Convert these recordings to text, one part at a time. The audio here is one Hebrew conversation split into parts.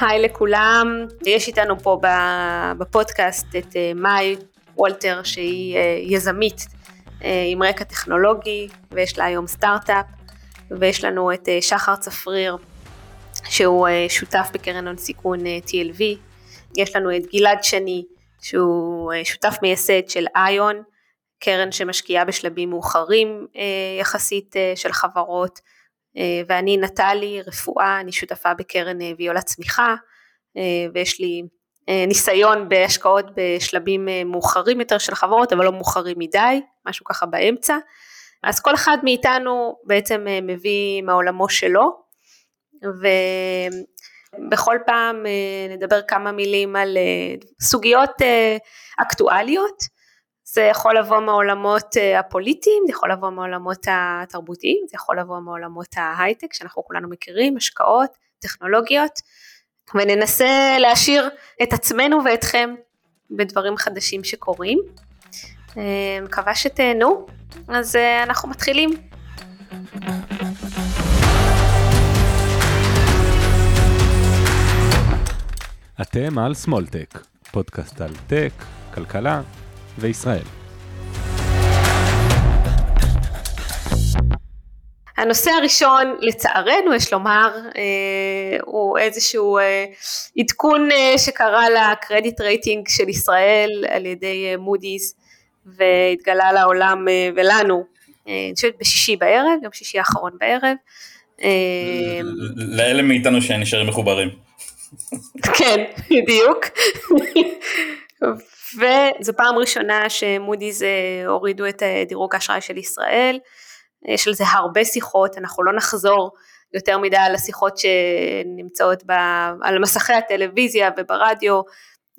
היי לכולם, יש איתנו פה בפודקאסט את אה, מאי וולטר שהיא אה, יזמית אה, עם רקע טכנולוגי ויש לה היום סטארט-אפ ויש לנו את שחר צפריר שהוא שותף בקרן הון סיכון TLV, יש לנו את גלעד שני שהוא שותף מייסד של איון, קרן שמשקיעה בשלבים מאוחרים יחסית של חברות ואני נטלי רפואה, אני שותפה בקרן אה, ויולה צמיחה אה, ויש לי ניסיון בהשקעות בשלבים מאוחרים יותר של חברות אבל לא מאוחרים מדי, משהו ככה באמצע. אז כל אחד מאיתנו בעצם מביא מעולמו שלו ובכל פעם נדבר כמה מילים על סוגיות אקטואליות זה יכול לבוא מעולמות אה, הפוליטיים, זה יכול לבוא מעולמות התרבותיים, זה יכול לבוא מעולמות ההייטק שאנחנו כולנו מכירים, השקעות, טכנולוגיות, וננסה להשאיר את עצמנו ואתכם בדברים חדשים שקורים. אה, מקווה שתהנו, אז אה, אנחנו מתחילים. אתם על סמולטק, פודקאסט על טק, כלכלה וישראל. הנושא הראשון, לצערנו יש לומר, אה, הוא איזשהו אה, עדכון אה, שקרה לקרדיט רייטינג של ישראל על ידי מודי'ס והתגלה לעולם ולנו, אני חושבת בשישי בערב, יום שישי האחרון בערב. לאלה מאיתנו שנשארים מחוברים. כן, בדיוק. וזו פעם ראשונה שמודי'ס אה, הורידו את אה, דירוג האשראי של ישראל, יש על זה הרבה שיחות, אנחנו לא נחזור יותר מדי על השיחות שנמצאות ב, על מסכי הטלוויזיה וברדיו,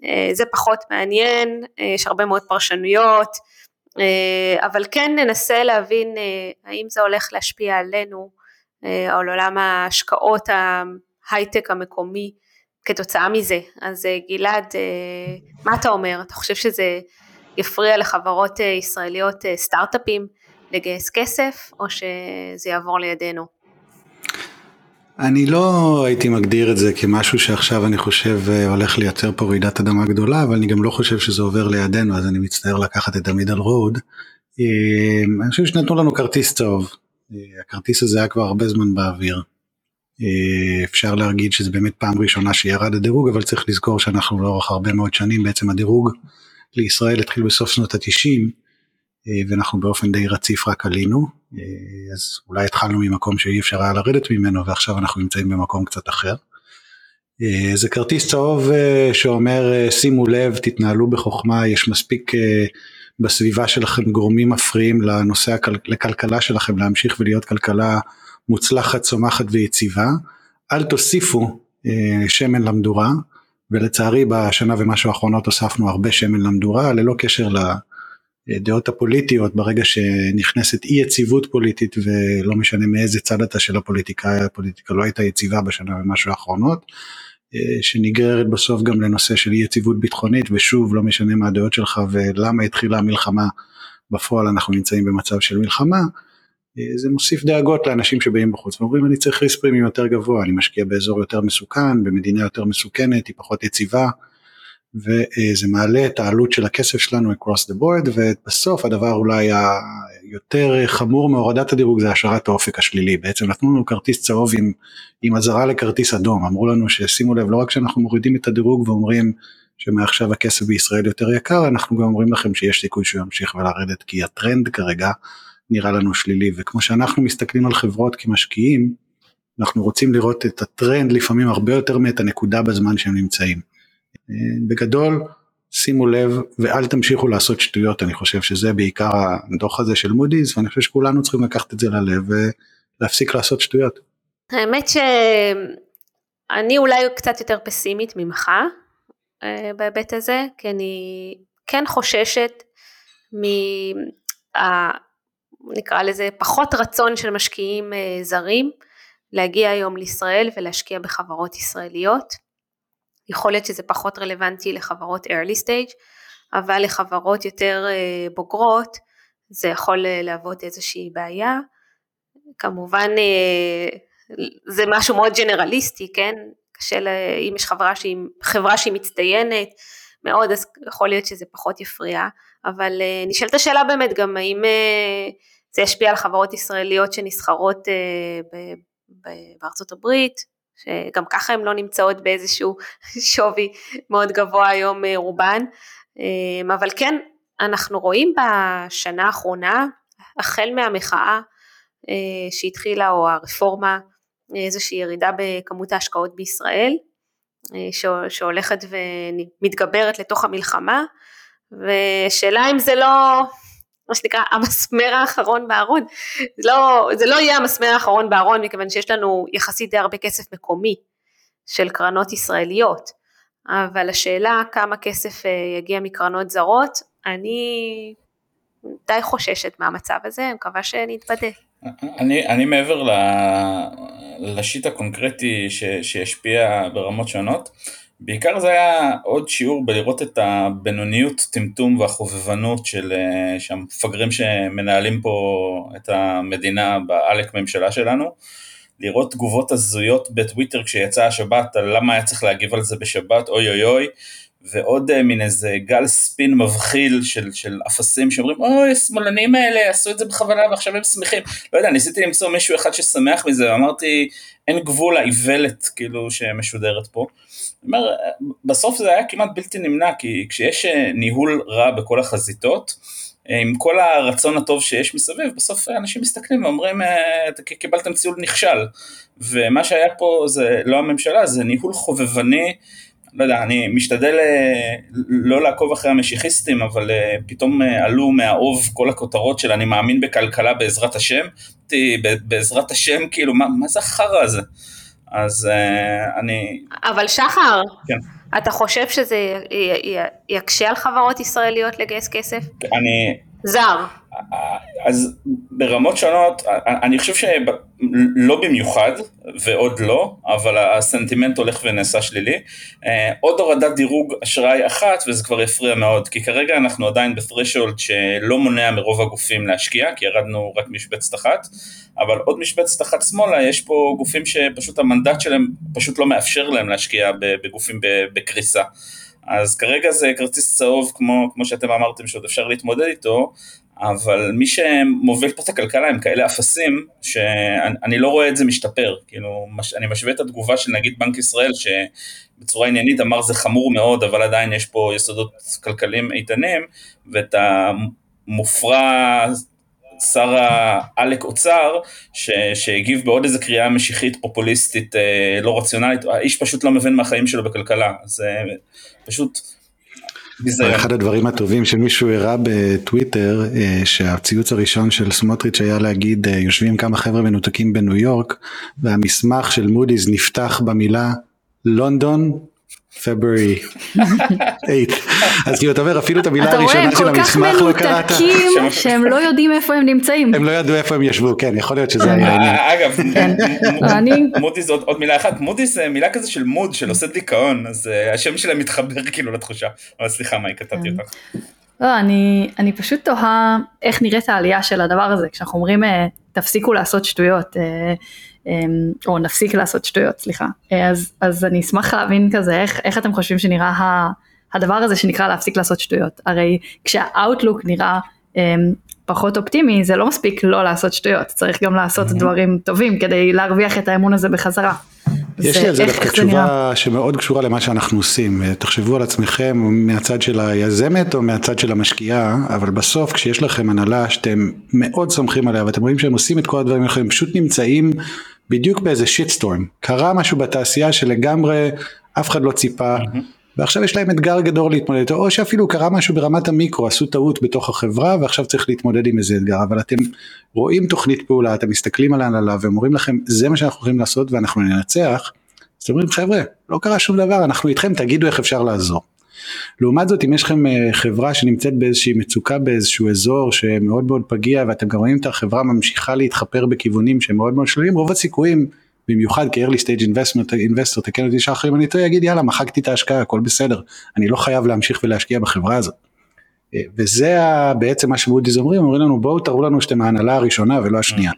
אה, זה פחות מעניין, יש הרבה מאוד פרשנויות, אבל כן ננסה להבין האם זה הולך להשפיע עלינו, על עולם ההשקעות ההייטק המקומי, כתוצאה מזה. אז אה, גלעד, אה, מה אתה אומר? אתה חושב שזה יפריע לחברות אה, ישראליות סטארט-אפים לגייס כסף, או שזה יעבור לידינו? אני לא הייתי מגדיר את זה כמשהו שעכשיו אני חושב הולך לייצר פה רעידת אדמה גדולה, אבל אני גם לא חושב שזה עובר לידינו, אז אני מצטער לקחת את המידל רוד. אני חושב שנתנו לנו כרטיס צהוב. הכרטיס הזה היה כבר הרבה זמן באוויר. אה, אפשר להגיד שזה באמת פעם ראשונה שירד הדירוג, אבל צריך לזכור שאנחנו לאורך הרבה מאוד שנים, בעצם הדירוג לישראל התחיל בסוף שנות התשעים, אה, ואנחנו באופן די רציף רק עלינו, אה, אז אולי התחלנו ממקום שאי אפשר היה לרדת ממנו, ועכשיו אנחנו נמצאים במקום קצת אחר. זה כרטיס צהוב שאומר שימו לב, תתנהלו בחוכמה, יש מספיק בסביבה שלכם גורמים מפריעים לנושא, לכלכלה שלכם להמשיך ולהיות כלכלה מוצלחת, צומחת ויציבה, אל תוסיפו אה, שמן למדורה, ולצערי בשנה ומשהו האחרונות הוספנו הרבה שמן למדורה, ללא קשר לדעות הפוליטיות, ברגע שנכנסת אי יציבות פוליטית ולא משנה מאיזה צד אתה של הפוליטיקה, הפוליטיקה לא הייתה יציבה בשנה ומשהו האחרונות, אה, שנגררת בסוף גם לנושא של אי יציבות ביטחונית, ושוב לא משנה מה הדעות שלך ולמה התחילה המלחמה, בפועל אנחנו נמצאים במצב של מלחמה, זה מוסיף דאגות לאנשים שבאים בחוץ ואומרים אני צריך ריסק פרימים יותר גבוה, אני משקיע באזור יותר מסוכן, במדינה יותר מסוכנת, היא פחות יציבה. וזה מעלה את העלות של הכסף שלנו across the board ובסוף הדבר אולי היותר חמור מהורדת הדירוג זה השארת האופק השלילי, בעצם נתנו לנו כרטיס צהוב עם, עם אזהרה לכרטיס אדום, אמרו לנו ששימו לב לא רק שאנחנו מורידים את הדירוג ואומרים שמעכשיו הכסף בישראל יותר יקר, אנחנו גם אומרים לכם שיש סיכוי שהוא ימשיך ולרדת כי הטרנד כרגע נראה לנו שלילי וכמו שאנחנו מסתכלים על חברות כמשקיעים אנחנו רוצים לראות את הטרנד לפעמים הרבה יותר מאת הנקודה בזמן שהם נמצאים. אה, בגדול שימו לב ואל תמשיכו לעשות שטויות אני חושב שזה בעיקר הדוח הזה של מודי'ס ואני חושב שכולנו צריכים לקחת את זה ללב ולהפסיק לעשות שטויות. האמת שאני אולי קצת יותר פסימית ממך אה, בהיבט הזה כי אני כן חוששת מה... נקרא לזה פחות רצון של משקיעים אה, זרים להגיע היום לישראל ולהשקיע בחברות ישראליות. יכול להיות שזה פחות רלוונטי לחברות early stage, אבל לחברות יותר אה, בוגרות זה יכול אה, להוות איזושהי בעיה. כמובן זה משהו מאוד ג'נרליסטי, כן? לה, אם יש חברה שהיא, חברה שהיא מצטיינת מאוד, אז יכול להיות שזה פחות יפריע, אבל אה, נשאלת השאלה באמת גם האם אה, זה ישפיע על חברות ישראליות שנסחרות בארצות הברית, שגם ככה הן לא נמצאות באיזשהו שווי מאוד גבוה היום רובן, אבל כן, אנחנו רואים בשנה האחרונה, החל מהמחאה שהתחילה או הרפורמה איזושהי ירידה בכמות ההשקעות בישראל, אה, שהולכת ומתגברת לתוך המלחמה, ושאלה אם זה לא, מה שנקרא, המסמר האחרון בארון, לא, זה לא יהיה המסמר האחרון בארון, מכיוון שיש לנו יחסית די הרבה כסף מקומי של קרנות ישראליות, אבל השאלה כמה כסף אה, יגיע מקרנות זרות, אני די חוששת מהמצב הזה, אני מקווה שנתבדה. אני, אני מעבר לשיט הקונקרטי ש, שהשפיע ברמות שונות, בעיקר זה היה עוד שיעור בלראות את הבינוניות, טמטום והחובבנות של המפגרים שמנהלים פה את המדינה בעלק ממשלה שלנו. לראות תגובות הזויות בטוויטר כשיצאה השבת על למה היה צריך להגיב על זה בשבת, אוי אוי אוי, ועוד uh, מין איזה גל ספין מבחיל של, של אפסים שאומרים אוי השמאלנים האלה עשו את זה בכוונה ועכשיו הם שמחים לא יודע ניסיתי למצוא מישהו אחד ששמח מזה ואמרתי אין גבול לאיוולת כאילו שמשודרת פה. אומר, בסוף זה היה כמעט בלתי נמנע כי כשיש אה, ניהול רע בכל החזיתות אה, עם כל הרצון הטוב שיש מסביב בסוף אנשים מסתכלים ואומרים קיבלתם ציול נכשל ומה שהיה פה זה לא הממשלה זה ניהול חובבני לא יודע, אני משתדל אה, לא לעקוב אחרי המשיחיסטים, אבל אה, פתאום אה, עלו מהאוב כל הכותרות של אני מאמין בכלכלה בעזרת השם. בעזרת השם, כאילו, מה, מה זה החרא הזה? אז אני... אבל שחר, כן. אתה חושב שזה יקשה על חברות ישראליות לגייס כסף? אני... זר. אז ברמות שונות, אני חושב שלא במיוחד, ועוד לא, אבל הסנטימנט הולך ונעשה שלילי. אה, עוד הורדת דירוג אשראי אחת, וזה כבר יפריע מאוד, כי כרגע אנחנו עדיין בפרשולד שלא מונע מרוב הגופים להשקיע, כי ירדנו רק משבצת אחת, אבל עוד משבצת אחת שמאלה, יש פה גופים שפשוט המנדט שלהם פשוט לא מאפשר להם להשקיע בגופים בקריסה. אז כרגע זה כרטיס צהוב כמו, כמו שאתם אמרתם שעוד אפשר להתמודד איתו, אבל מי שמוביל פה את הכלכלה הם כאלה אפסים, שאני לא רואה את זה משתפר, כאילו, אני משווה את התגובה של נגיד בנק ישראל, שבצורה עניינית אמר זה חמור מאוד, אבל עדיין יש פה יסודות כלכליים איתנים, ואת המופרע שר העלק אוצר, ש, שהגיב בעוד איזה קריאה משיחית פופוליסטית אה, לא רציונלית, האיש פשוט לא מבין מהחיים שלו בכלכלה, זה פשוט ביזיון. אחד הדברים הטובים שמישהו הראה בטוויטר, אה, שהציוץ הראשון של סמוטריץ' היה להגיד, אה, יושבים כמה חבר'ה מנותקים בניו יורק, והמסמך של מודי'ס נפתח במילה לונדון פברי 8. אז כאילו אתה אומר אפילו את המילה הראשונה של המסמך לא קראת. אתה רואה, הם כל כך מנותקים שהם לא יודעים איפה הם נמצאים. הם לא ידעו איפה הם ישבו, כן, יכול להיות שזה היה העניין. אגב, מודי'ס עוד מילה אחת, מודי'ס זה מילה כזה של מוד, של עושה דיכאון, אז אה, השם שלהם מתחבר כאילו לתחושה. אבל סליחה, מאי, קטעתי אותך. לא, אני, אני פשוט תוהה איך נראית העלייה של הדבר הזה, כשאנחנו אומרים אה, תפסיקו לעשות שטויות. אה, אמ, או נפסיק לעשות שטויות, סליחה. אז, אז אני אשמח להבין כזה, איך, איך אתם חושבים שנראה הדבר הזה שנקרא להפסיק לעשות שטויות? הרי כשהאוטלוק נראה אמ, פחות אופטימי, זה לא מספיק לא לעשות שטויות, צריך גם לעשות דברים טובים כדי להרוויח את האמון הזה בחזרה. יש לי על זה דווקא תשובה שמאוד קשורה למה שאנחנו עושים. תחשבו על עצמכם מהצד של היזמת או מהצד של המשקיעה, אבל בסוף כשיש לכם הנהלה שאתם מאוד סומכים עליה ואתם רואים שהם עושים את כל הדברים האלה, הם פשוט נמצאים בדיוק באיזה שיטסטורם. קרה משהו בתעשייה שלגמרי אף אחד לא ציפה. ועכשיו יש להם אתגר גדול להתמודד איתו, או שאפילו קרה משהו ברמת המיקרו, עשו טעות בתוך החברה ועכשיו צריך להתמודד עם איזה אתגר, אבל אתם רואים תוכנית פעולה, אתם מסתכלים על ההנהלה והם אומרים לכם זה מה שאנחנו הולכים לעשות ואנחנו ננצח, אז אתם אומרים חבר'ה, לא קרה שום דבר, אנחנו איתכם, תגידו איך אפשר לעזור. לעומת זאת אם יש לכם אה, חברה שנמצאת באיזושהי מצוקה באיזשהו אזור שמאוד מאוד פגיע ואתם גם רואים את החברה ממשיכה להתחפר בכיוונים שהם מאוד מאוד שליליים, רוב הסיכויים במיוחד כ-early stage investment, investor, תקן אותי שחר אם אני טועה, יגיד יאללה מחקתי את ההשקעה, הכל בסדר, אני לא חייב להמשיך ולהשקיע בחברה הזאת. אה, וזה בעצם מה שמודי'ס אומרים, אומרים לנו בואו תראו לנו שאתם ההנהלה הראשונה ולא השנייה.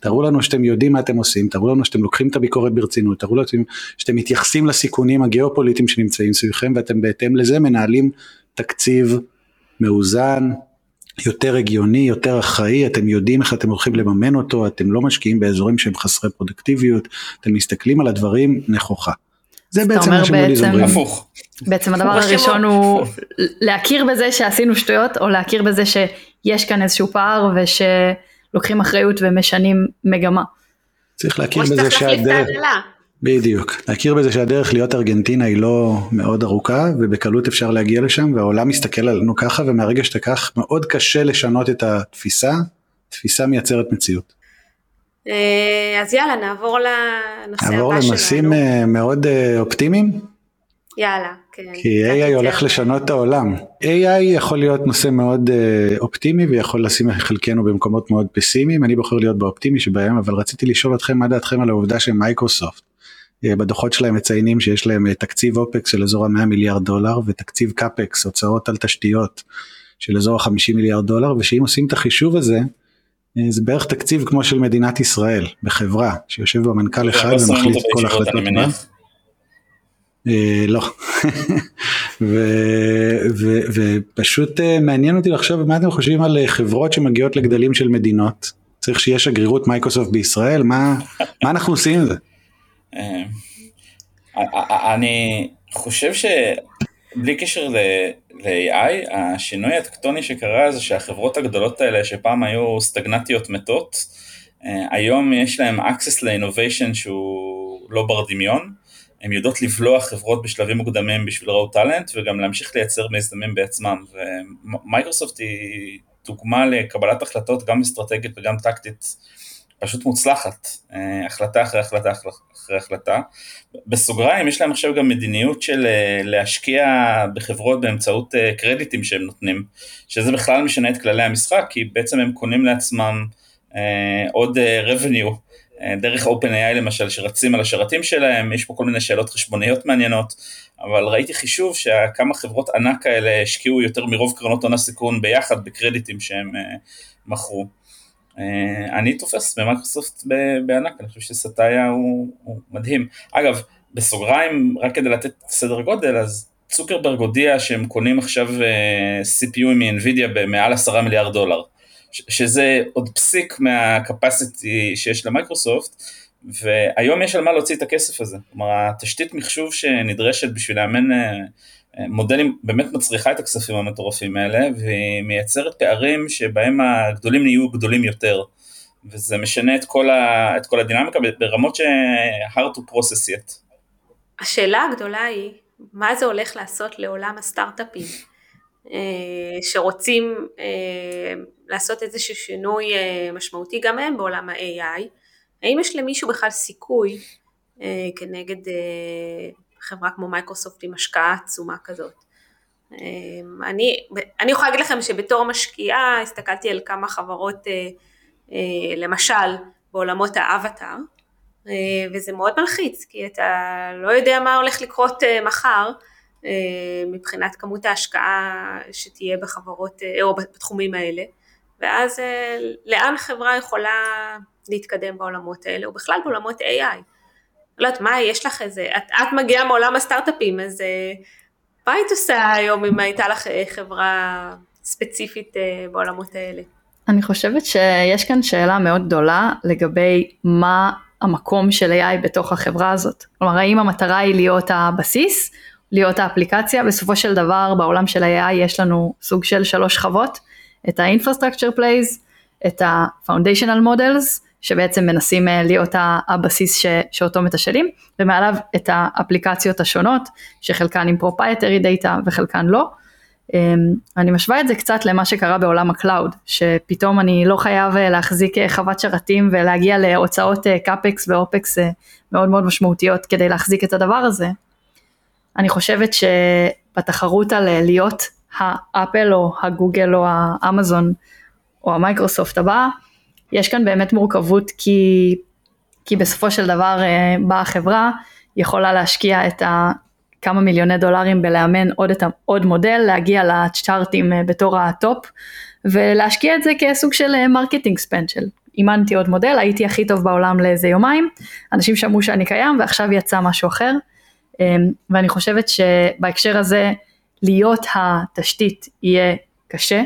תראו לנו שאתם יודעים מה אתם עושים, תראו לנו שאתם לוקחים את הביקורת ברצינות, תראו לנו שאתם מתייחסים לסיכונים הגיאופוליטיים שנמצאים סביבכם ואתם בהתאם לזה מנהלים תקציב מאוזן, יותר הגיוני, יותר אחראי, אתם יודעים איך אתם הולכים לממן אותו, אתם לא משקיעים באזורים שהם חסרי פרודקטיביות, אתם מסתכלים על הדברים נכוחה. זה בעצם מה שמודי'ס אומרים. הפוך. בעצם הדבר הראשון הוא להכיר בזה שעשינו שטויות, או להכיר בזה שיש כאן איזשהו פער ושלוקחים אחריות ומשנים מגמה. צריך להכיר בזה או שצריך להחליף את שהדרך, ההנהלה. בדיוק, להכיר בזה שהדרך להיות ארגנטינה היא לא מאוד ארוכה ובקלות אפשר להגיע לשם והעולם מסתכל עלינו ככה ומהרגע שאתה כך מאוד קשה לשנות את התפיסה, תפיסה מייצרת מציאות. אה, אז יאללה, נעבור לנושא נעבור הבא לנושאים שלנו. אה, מאוד אה, אופטימיים. יאללה, כן. כי AI. הולך לשנות את העולם. AI יכול להיות נושא מאוד אופטימי ויכול לשים את חלקנו במקומות מאוד פסימיים, אני בוחר להיות באופטימי שבהם, אבל רציתי לשאול אתכם מה דעתכם על העובדה שמייקרוסופט, בדוחות שלהם מציינים שיש להם אה, תקציב אופקס של אזור ה-100 מיליארד דולר ותקציב קאפקס, הוצאות על תשתיות של אזור ה-50 מיליארד דולר, ושאם עושים את החישוב הזה, אה, זה בערך תקציב כמו של מדינת ישראל, בחברה, שיושב בה מנכ"ל אחד ומחליט כל החלטות בה. אה, לא. ופשוט אה, מעניין אותי לחשוב מה אתם חושבים על אה, חברות שמגיעות לגדלים של מדינות. צריך שיהיה שגרירות מייקרוסופט בישראל, מה אנחנו עושים עם זה? אה, אה, אני חושב שבלי קשר ל-AI, השינוי הטקטוני שקרה זה שהחברות הגדולות האלה שפעם היו סטגנטיות מתות, אה, היום יש להם access ל-innovation שהוא לא בר דמיון, הן יודעות לבלוע חברות בשלבים מוקדמים בשביל ראו טאלנט וגם להמשיך לייצר מיזמים בעצמם, ומייקרוסופט היא דוגמה לקבלת החלטות גם אסטרטגית וגם טקטית פשוט מוצלחת, אה, החלטה אחרי החלטה אחרי החלטה. בסוגריים יש להם עכשיו גם מדיניות של אה, להשקיע בחברות באמצעות אה, קרדיטים שהם נותנים, שזה בכלל משנה את כללי המשחק, כי בעצם הם קונים לעצמם עוד revenue דרך OpenAI למשל שרצים על השרתים שלהם, יש פה כל מיני שאלות חשבוניות מעניינות, אבל ראיתי חישוב שכמה חברות ענק האלה השקיעו יותר מרוב קרנות הון הסיכון ביחד בקרדיטים שהם מכרו. אה, אני תופס במייקרוסופט ב- בענק, אני חושב שסטאיה הוא, הוא מדהים. אגב, בסוגריים, רק כדי לתת סדר גודל, אז צוקרברג הודיע שהם קונים עכשיו אה, CPU מ-NVIDIA במעל עשרה מיליארד דולר, שזה עוד פסיק מהקפסיטי שיש למייקרוסופט, והיום יש על מה להוציא את הכסף הזה. כלומר, התשתית מחשוב שנדרשת בשביל לאמן אה, מודלים באמת מצריכה את הכספים המטורפים האלה, והיא מייצרת פערים שבהם הגדולים נהיו גדולים יותר. וזה משנה את כל, ה, את כל הדינמיקה ברמות ש-hard to process yet. השאלה הגדולה היא, מה זה הולך לעשות לעולם הסטארט-אפים, אה, שרוצים אה, לעשות איזשהו שינוי אה, משמעותי גם הם בעולם ה-AI, האם יש למישהו בכלל סיכוי כנגד חברה כמו מייקרוסופט עם השקעה עצומה כזאת? אה, אני, אני יכולה להגיד לכם שבתור משקיעה הסתכלתי על כמה חברות, אה, אה, למשל בעולמות האבטאר, אה, וזה מאוד מלחיץ, כי אתה לא יודע מה הולך לקרות מחר מבחינת כמות ההשקעה שתהיה בחברות או בתחומים האלה, ואז לאן חברה יכולה להתקדם בעולמות האלה, או בכלל בעולמות AI. לא יודעת, מה, יש לך איזה, את, את מגיעה מעולם הסטארט-אפים, אז אה, מה היית עושה היום אם הייתה לך אה, חברה ספציפית אה, בעולמות האלה? אני חושבת שיש כאן שאלה מאוד גדולה לגבי מה המקום של AI בתוך החברה הזאת. כלומר, האם המטרה היא להיות הבסיס, להיות האפליקציה, בסופו של דבר בעולם של ה-AI יש לנו סוג של שלוש שכבות, את ה-infrastructure plays, את ה-foundational models, שבעצם מנסים אה, להיות הבסיס ש, שאותו מתשאלים, ומעליו את האפליקציות השונות, שחלקן עם proprietary data וחלקן לא. אמ, אני משווה את זה קצת למה שקרה בעולם ה cloud, שפתאום אני לא חייב אה, להחזיק אה, חוות שרתים ולהגיע להוצאות CapEx ו OpEx מאוד מאוד משמעותיות כדי להחזיק את הדבר הזה. אני חושבת שבתחרות על להיות האפל או הגוגל או האמזון או המייקרוסופט הבאה, יש כאן באמת מורכבות כי, כי בסופו של דבר באה החברה, יכולה להשקיע את. כמה מיליוני דולרים בלאמן עוד, את, עוד מודל, להגיע ל chartים בתור ה top ולהשקיע את זה כסוג של marketing spend של אימנתי עוד מודל, הייתי הכי טוב בעולם לאיזה יומיים, אנשים שמעו שאני קיים ועכשיו יצא משהו אחר, ואני חושבת שבהקשר הזה להיות התשתית יהיה קשה,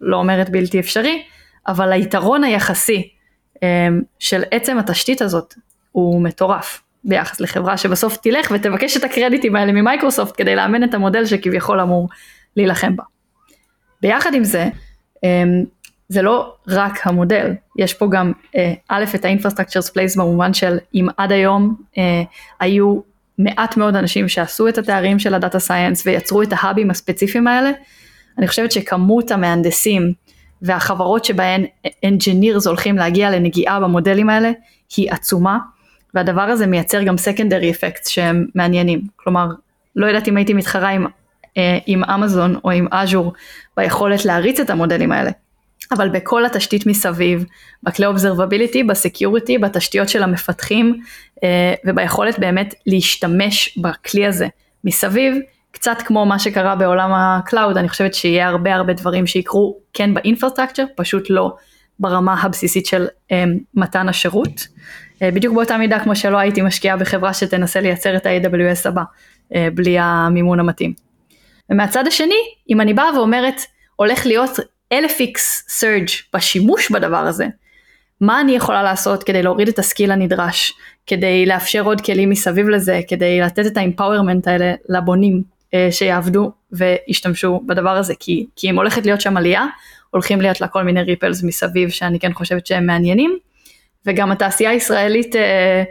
לא אומרת בלתי אפשרי, אבל היתרון היחסי של עצם התשתית הזאת הוא מטורף ביחס לחברה שבסוף תלך ותבקש את הקרדיטים האלה ממייקרוסופט כדי לאמן את המודל שכביכול אמור להילחם בה. ביחד עם זה, זה לא רק המודל, יש פה גם א' את ה-infrastructure place במובן של אם עד היום היו מעט מאוד אנשים שעשו את התארים של הדאטה סייאנס ויצרו את ההאבים הספציפיים האלה, אני חושבת שכמות המהנדסים והחברות שבהן engineers הולכים להגיע לנגיעה במודלים האלה היא עצומה והדבר הזה מייצר גם secondary effects שהם מעניינים, כלומר לא יודעת אם הייתי מתחרה עם, אה, עם אמזון או עם אג'ור ביכולת להריץ את המודלים האלה, אבל בכל התשתית מסביב, בכלי observability, ב security, בתשתיות של המפתחים אה, וביכולת באמת להשתמש בכלי הזה מסביב, קצת כמו מה שקרה בעולם ה cloud, אני חושבת שיהיה הרבה הרבה דברים שיקרו כן ב infrastructure, פשוט לא ברמה הבסיסית של um, מתן השירות. Uh, בדיוק באותה מידה כמו שלא הייתי משקיעה בחברה שתנסה לייצר את ה-AWS הבא, uh, בלי המימון המתאים. ומהצד השני, אם אני באה ואומרת, הולך להיות 1000x surge בשימוש בדבר הזה, מה אני יכולה לעשות כדי להוריד את הסקיל הנדרש, כדי לאפשר עוד כלים מסביב לזה, כדי לתת את האמפאורמנט האלה לבונים, שיעבדו וישתמשו בדבר הזה, כי, כי אם הולכת להיות שם עלייה, הולכים להיות לה כל מיני ריפלס מסביב שאני כן חושבת שהם מעניינים, וגם התעשייה הישראלית אה,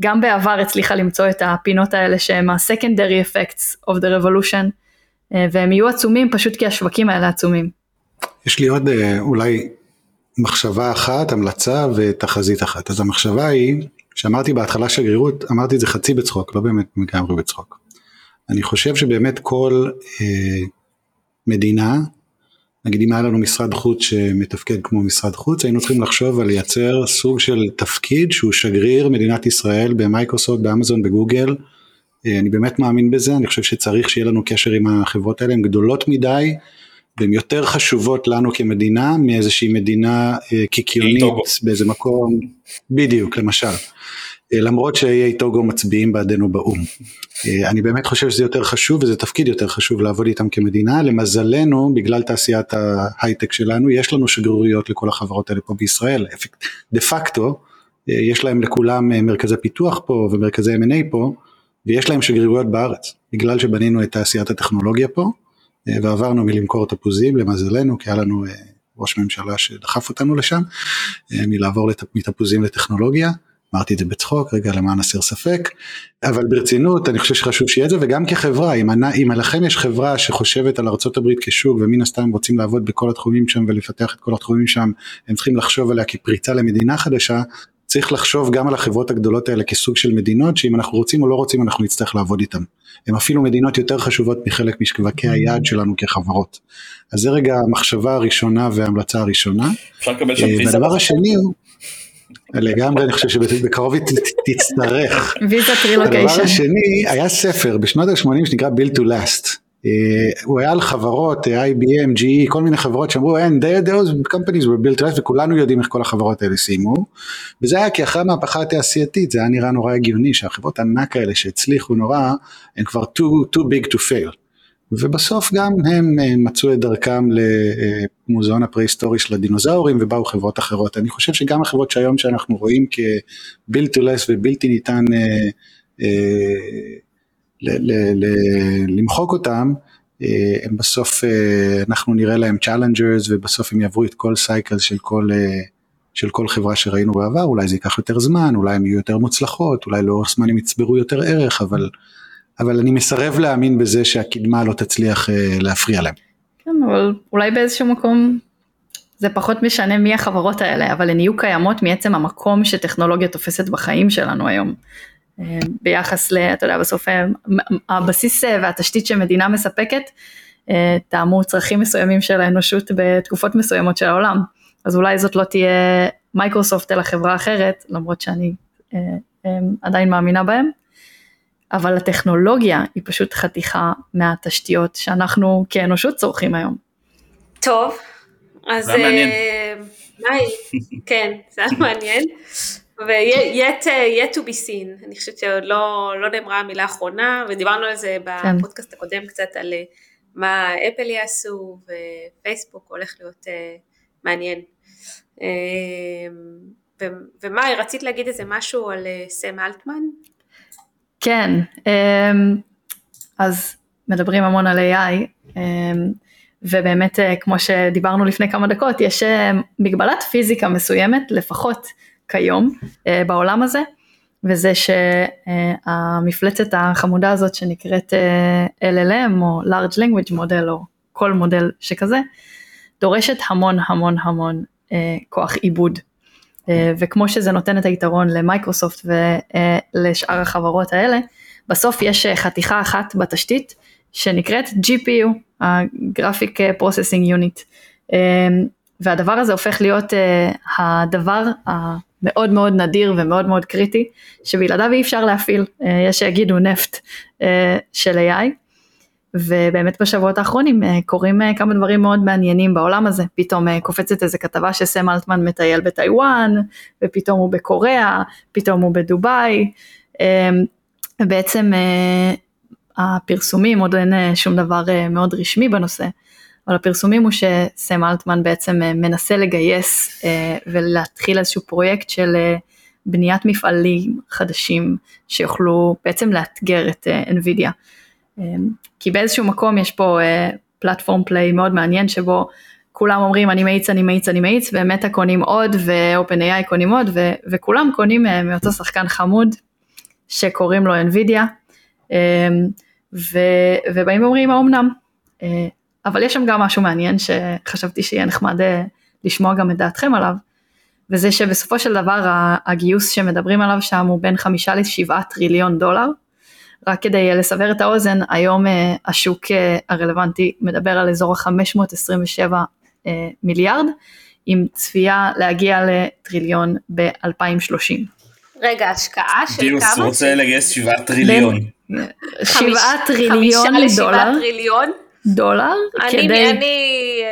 גם בעבר הצליחה למצוא את הפינות האלה שהם ה-secondary effects of the revolution, אה, והם יהיו עצומים פשוט כי השווקים האלה עצומים. יש לי עוד אולי מחשבה אחת, המלצה ותחזית אחת. אז המחשבה היא, שאמרתי בהתחלה שגרירות, אמרתי את זה חצי בצחוק, לא באמת לגמרי בצחוק. אני חושב שבאמת כל אה, מדינה, נגיד אם היה לנו משרד חוץ שמתפקד כמו משרד חוץ, היינו צריכים לחשוב על לייצר סוג של תפקיד שהוא שגריר מדינת ישראל במייקרוסופט, באמזון, בגוגל. אה, אני באמת מאמין בזה, אני חושב שצריך שיהיה לנו קשר עם החברות האלה, הן גדולות מדי, והן יותר חשובות לנו כמדינה מאיזושהי מדינה אה, קיקיונית באיזה מקום, בדיוק, למשל. אה, למרות שאיי טוגו מצביעים בעדנו באו"ם. אה, אני באמת חושב שזה יותר חשוב וזה תפקיד יותר חשוב לעבוד איתם כמדינה, למזלנו בגלל תעשיית ההייטק שלנו יש לנו שגרירויות לכל החברות האלה פה בישראל, דה פקטו אה, יש להם לכולם מרכזי פיתוח פה ומרכזי M&A פה ויש להם שגרירויות בארץ, בגלל שבנינו את תעשיית הטכנולוגיה פה ועברנו מלמכור תפוזים למזלנו כי היה לנו ראש ממשלה שדחף אותנו לשם, מלעבור מתפוזים לטכנולוגיה. אמרתי את זה בצחוק, רגע למען הסר ספק, אבל ברצינות אני חושב שחשוב שיהיה את זה וגם כחברה, אם, אם לכם יש חברה שחושבת על ארה"ב כשוק ומן הסתם רוצים לעבוד בכל התחומים שם ולפתח את כל התחומים שם, הם צריכים לחשוב עליה כפריצה למדינה חדשה, צריך לחשוב גם על החברות הגדולות האלה כסוג של מדינות שאם אנחנו רוצים או לא רוצים אנחנו נצטרך לעבוד איתן. הן אפילו מדינות יותר חשובות מחלק משווקי היעד שלנו כחברות. אז זה רגע המחשבה הראשונה וההמלצה הראשונה. אפשר לקבל שם ויזה. והדבר השני הוא לגמרי אני חושב שבקרוב היא תצטרך. ויזה טרילוקיישן. הדבר השני היה ספר בשנות ה-80 שנקרא Built to Last. Uh, הוא היה על חברות uh, IBM, GE, כל מיני חברות שאמרו אין, those companies were built to last וכולנו יודעים איך כל החברות האלה סיימו וזה היה כי אחרי המהפכה התעשייתית זה היה נראה נורא הגיוני שהחברות הענק האלה שהצליחו נורא הן כבר too, too big to fail ובסוף גם הם אה, מצאו את דרכם למוזיאון הפרה-היסטורי של הדינוזאורים ובאו חברות אחרות. אני חושב שגם החברות שהיום שאנחנו רואים כ built to last ובלתי ניתן אה, אה, למחוק אותם, אה, הם בסוף, אה, אנחנו נראה להם challengers ובסוף הם יעברו את כל cycle של כל... אה, של כל חברה שראינו בעבר, אולי זה ייקח יותר זמן, אולי הן יהיו יותר מוצלחות, אולי לאורך זמן הם יצברו יותר ערך, אבל אבל אני מסרב להאמין בזה שהקדמה לא תצליח uh, להפריע להם. כן, אבל אולי באיזשהו מקום זה פחות משנה מי החברות האלה, אבל הן יהיו קיימות מעצם המקום שטכנולוגיה תופסת בחיים שלנו היום. אה, ביחס ל... אתה יודע, בסוף אה, הבסיס והתשתית שמדינה מספקת, טעמו צרכים מסוימים של האנושות בתקופות מסוימות של העולם. אז אולי זאת לא תהיה מייקרוסופט אלא חברה אחרת, למרות שאני עדיין מאמינה בהם. אבל הטכנולוגיה היא פשוט חתיכה מהתשתיות שאנחנו כאנושות צורכים היום. טוב, אז uh, מאי, כן, זה היה מעניין. ו-yet yet to be seen, אני חושבת שעוד לא, לא נאמרה המילה האחרונה, ודיברנו על זה כן. בפודקאסט הקודם קצת על אה, מה אפל יעשו, ופייסבוק הולך להיות uh, מעניין. Uh, ו- ומאי, רצית להגיד איזה משהו על uh, סם אלטמן? כן, אמ, אז מדברים המון על AI, אמ, ובאמת אה, כמו שדיברנו לפני כמה דקות, יש אה, מגבלת פיזיקה מסוימת, לפחות כיום, אה, בעולם הזה, וזה שהמפלצת החמודה הזאת שנקראת LLM או large language model או כל מודל שכזה, דורשת המון המון המון כוח עיבוד. וכמו שזה נותן את היתרון למייקרוסופט ולשאר החברות האלה, בסוף יש חתיכה אחת בתשתית שנקראת GPU, ה-Graphic Processing Unit, והדבר הזה הופך להיות הדבר המאוד מאוד נדיר ומאוד מאוד קריטי, שבלעדיו אי אפשר להפעיל, יש שיגידו נפט של AI. ובאמת בשבועות האחרונים קורים כמה דברים מאוד מעניינים בעולם הזה, פתאום קופצת איזה כתבה שסם אלטמן מטייל בטיוואן, ופתאום הוא בקוריאה, פתאום הוא בדובאי, ובעצם הפרסומים, עוד אין שום דבר מאוד רשמי בנושא, אבל הפרסומים הוא שסם אלטמן בעצם מנסה לגייס ולהתחיל איזשהו פרויקט של בניית מפעלים חדשים שיוכלו בעצם לאתגר את NVIDIA. כי באיזשהו מקום יש פה פלטפורם פליי מאוד מעניין שבו כולם אומרים אני מאיץ, אני מאיץ, אני מאיץ, ומטה קונים עוד, ו-open AI קונים עוד, ו- וכולם קונים מאותו שחקן חמוד שקוראים לו NVIDIA, ו- ובאים ואומרים האומנם, אבל יש שם גם משהו מעניין שחשבתי שיהיה נחמד לשמוע גם את דעתכם עליו, וזה שבסופו של דבר הגיוס שמדברים עליו שם הוא בין חמישה לשבעה טריליון דולר, רק כדי לסבר את האוזן, היום השוק הרלוונטי מדבר על אזור ה-527 מיליארד, עם צפייה להגיע לטריליון ב-2030. רגע, השקעה של כמה? דיוס רוצה לגייס 7 טריליון. 7 טריליון דולר. חמישה טריליון? דולר אני, כדי... אני,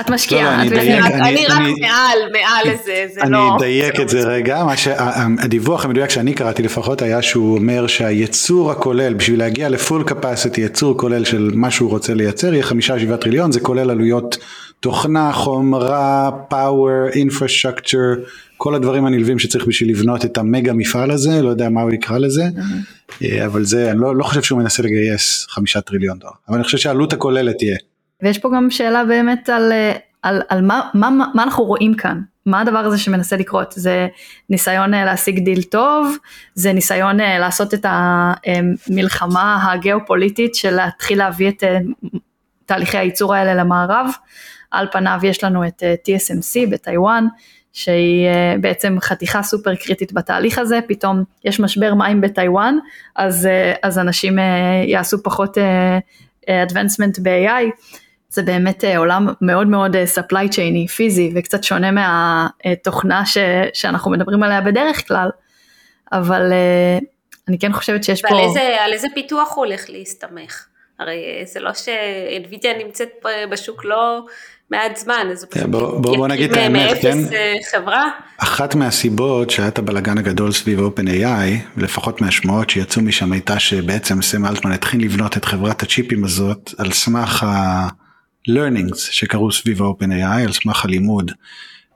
את משקיעה, לא, את אני אני, אני- רק אני- מעל, מעל לזה, זה אני לא... אדייק את זה רגע, מה שהדיווח המדויק שאני קראתי לפחות היה שהוא אומר שהייצור הכולל, בשביל להגיע לפול קפסיטי, ייצור כולל של מה שהוא רוצה לייצר, יהיה חמישה שבעה טריליון, זה כולל עלויות תוכנה, חומרה, power, infrastructure, כל הדברים הנלווים שצריך בשביל לבנות את המגה מפעל הזה, לא יודע מה הוא יקרא לזה, אה, אבל זה, אני לא, לא חושב שהוא מנסה לגייס חמישה טריליון דולר, אבל אני חושב שהעלות הכוללת תהיה. ויש פה גם שאלה באמת על, אה, על, על מה, מה, מה, אנחנו רואים כאן, מה הדבר הזה שמנסה לקרות, זה ניסיון אה, להשיג דיל טוב, זה ניסיון אה, לעשות את המלחמה הגיאופוליטית של להתחיל להביא את תהליכי הייצור האלה למערב, על פניו יש לנו את TSMC בטיוואן, שהיא בעצם חתיכה סופר קריטית בתהליך הזה, פתאום יש משבר מים בטיוואן, אז, אז אנשים יעשו פחות advancement ב-AI, זה באמת אה, עולם מאוד מאוד אה, supply chain פיזי וקצת שונה מהתוכנה ש, שאנחנו מדברים עליה בדרך כלל, אבל אה, אני כן חושבת שיש ועל פה, איזה, על איזה פיתוח הוא הולך להסתמך? הרי אה, זה לא שאינווידיה נמצאת פה בשוק לא מעט זמן, אז הוא כן, פשוט בוא- בוא- בוא נגיד את האמת, כן? אה, חברה. אחת מהסיבות שהיה את הבלגן הגדול סביב OpenAI, ולפחות מהשמועות שיצאו משם הייתה שבעצם סם אלטמן התחיל לבנות את חברת הצ'יפים הזאת על סמך ה-learnings שקרו סביב ה-OpenAI, על סמך הלימוד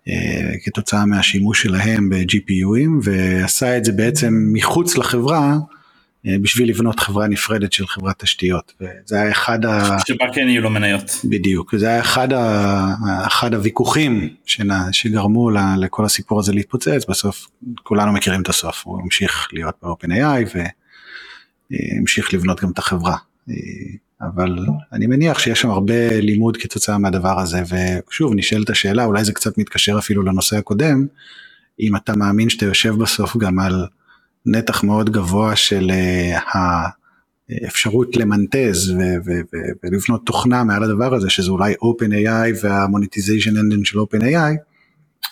אה, כתוצאה מהשימוש שלהם ב-GPUים, ועשה את זה בעצם מחוץ לחברה אה, בשביל לבנות חברה נפרדת של חברת תשתיות. וזה היה אחד ה... שבה כן יהיו לו מניות. בדיוק, זה היה אחד, ה, אחד הוויכוחים שנה, שגרמו ל, לכל הסיפור הזה להתפוצץ, בסוף כולנו מכירים את הסוף, הוא המשיך להיות ב-OpenAI והמשיך לבנות גם את החברה. אבל אני מניח שיש שם הרבה לימוד כתוצאה מהדבר הזה, ושוב נשאלת השאלה, אולי זה קצת מתקשר אפילו לנושא הקודם, אם אתה מאמין שאתה יושב בסוף גם על נתח מאוד גבוה של uh, האפשרות למנטז ולבנות תוכנה מעל הדבר הזה, שזה אולי OpenAI וה-Monetization Engine של OpenAI,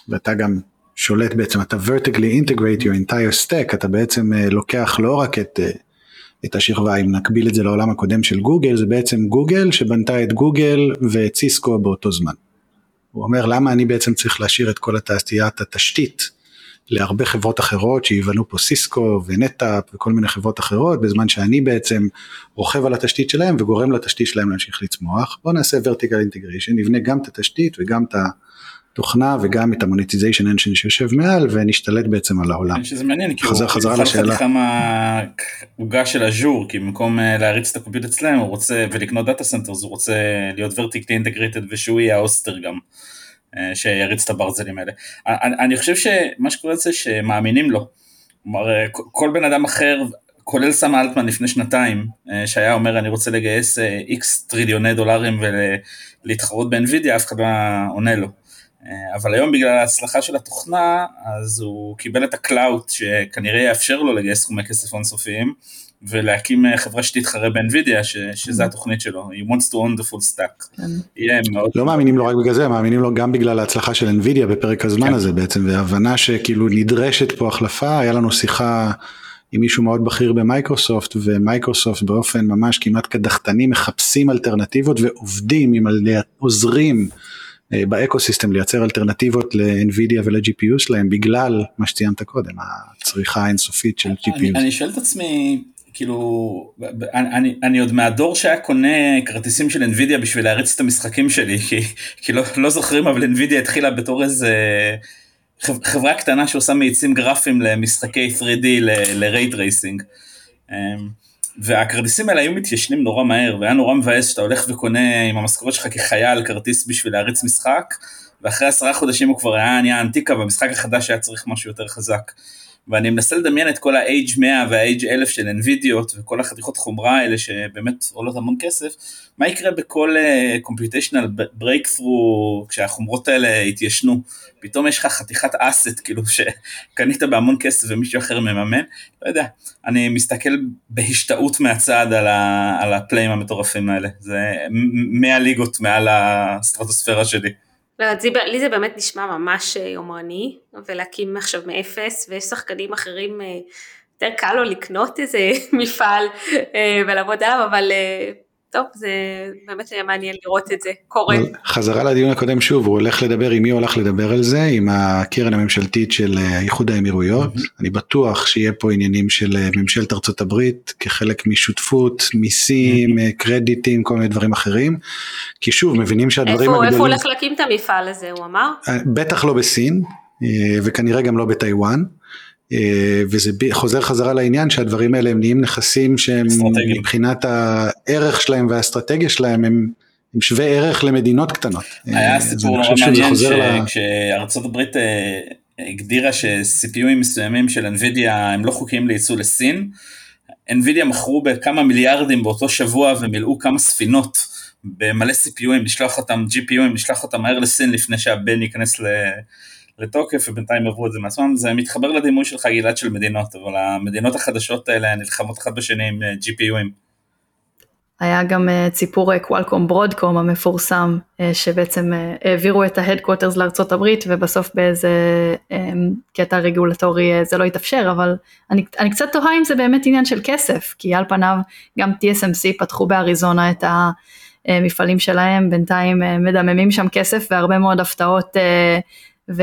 ואתה גם שולט בעצם, אתה vertically integrate your entire stack, אתה בעצם uh, לוקח לא רק את, uh, את השכבה, אם נקביל את זה לעולם הקודם של גוגל, זה בעצם גוגל שבנתה את גוגל ואת סיסקו באותו זמן. הוא אומר למה אני בעצם צריך להשאיר את כל התעשיית התשתית להרבה חברות אחרות שיבנו פה סיסקו ונטאפ וכל מיני חברות אחרות בזמן שאני בעצם רוכב על התשתית שלהם וגורם לתשתית שלהם להמשיך לצמוח. בוא נעשה vertical integration, נבנה גם את התשתית וגם את התוכנה וגם את ה monetization engine שיושב מעל ונשתלט בעצם על העולם. שזה מעניין, כי חזר חזרה לשאלה. כמה עוגה של אג'ור, כי במקום אה, להריץ את ה compute אצלם הוא רוצה, ולקנות data centers הוא רוצה להיות vertically integrated ושהוא יהיה ה hoster גם. אה, שיריץ את הברזלים האלה. אני, אני חושב שמה שקורה זה שמאמינים לו. כלומר, אה, כל בן אדם אחר, כולל סם אלטמן לפני שנתיים, אה, שהיה אומר אני רוצה לגייס איקס טריליוני דולרים ולהתחרות באנווידיה, אף אחד לא עונה לו. אבל היום בגלל ההצלחה של התוכנה, אז הוא קיבל את ה clout שכנראה יאפשר לו לגייס סכומי כסף אינסופיים, ולהקים אה, חברה שתתחרה באנווידיה, ש, שזה mm-hmm. התוכנית שלו, he wants to own the full stack. יהיה מאוד... לא מאמינים לו רק בגלל זה, מאמינים לו גם בגלל ההצלחה של אנווידיה בפרק הזמן כן. הזה בעצם, וההבנה שכאילו נדרשת פה החלפה, היה לנו שיחה עם מישהו מאוד בכיר במייקרוסופט, ומייקרוסופט באופן ממש כמעט קדחתני מחפשים אלטרנטיבות ועובדים עם עוזרים. אה, ב ecosystem לייצר אלטרנטיבות ל-NVIDIA ול-GPU שלהם בגלל מה שציינת קודם, הצריכה האינסופית של GPU. אני, אני שואל את עצמי, כאילו, אני, אני עוד מהדור שהיה קונה כרטיסים של NVIDIA בשביל להריץ את המשחקים שלי, כי, כי לא, לא זוכרים, אבל NVIDIA התחילה בתור איזה חברה קטנה שעושה מאיצים גרפיים למשחקי 3D ל-rate racing. והכרטיסים האלה היו מתיישנים נורא מהר, והיה נורא מבאס שאתה הולך וקונה עם המשכורת שלך כחייל כרטיס בשביל להריץ משחק, ואחרי עשרה חודשים הוא כבר היה נהיה אנטיקה, והמשחק החדש היה צריך משהו יותר חזק. ואני מנסה לדמיין את כל ה-Age 100 וה-Age 1000 של NVIDIA וכל החתיכות חומרה האלה שבאמת עולות המון כסף, מה יקרה בכל uh, computational breakthrough כשהחומרות האלה יתיישנו, פתאום יש לך חתיכת אסט כאילו שקנית בהמון כסף ומישהו אחר מממן, לא יודע, אני מסתכל בהשתאות מהצד על, ה- על הפלאים המטורפים האלה, זה 100 ליגות מעל הסטרטוספירה שלי. לא, לי זה באמת נשמע ממש אה, יומרני, ולהקים עכשיו מאפס, ויש שחקנים אחרים, אה, יותר קל לו לקנות איזה מפעל אה, ולעבוד עליו, אבל טוב, זה באמת היה מעניין לראות את זה קורה. חזרה לדיון הקודם שוב, הוא הולך לדבר, עם מי הוא הולך לדבר על זה? עם הקרן הממשלתית של איחוד האמירויות. Mm-hmm. אני בטוח שיהיה פה עניינים של ממשלת ארצות הברית, כחלק משותפות, מיסים, mm-hmm. קרדיטים, כל מיני דברים אחרים. כי שוב, מבינים שהדברים איפה, הגדולים... איפה הוא הולך להקים את המפעל הזה, הוא אמר? בטח לא בסין, וכנראה גם לא בטיוואן. אה, וזה חוזר חזרה לעניין שהדברים האלה הם נהיים נכסים שהם מבחינת הערך שלהם והאסטרטגיה שלהם הם, הם שווי ערך למדינות קטנות. היה אה, סיפור נורא מעניין שכשארצות הברית אה, הגדירה ש-CPUים מסוימים של NVIDIA הם לא חוקיים לייצוא לסין, NVIDIA מכרו בכמה מיליארדים באותו שבוע ומילאו כמה ספינות במלא CPUים, לשלוח אותם GPUים, לשלוח אותם מהר לסין לפני שהבן ייכנס ל... לתוקף ובינתיים עברו את זה מעצמם, זה מתחבר לדימוי שלך גלעד של מדינות, אבל המדינות החדשות האלה נלחמות אחת בשני עם אה, GPUים. היה גם סיפור קוואלקום ברודקום המפורסם, אה, שבעצם אה, העבירו את ה headquarters לארצות הברית ובסוף באיזה קטע רגולטורי זה לא התאפשר, אבל אני, אני קצת תוהה אם זה באמת עניין של כסף, כי על פניו גם TSMC פתחו באריזונה את המפעלים שלהם, בינתיים מדממים שם כסף והרבה מאוד הפתעות ו,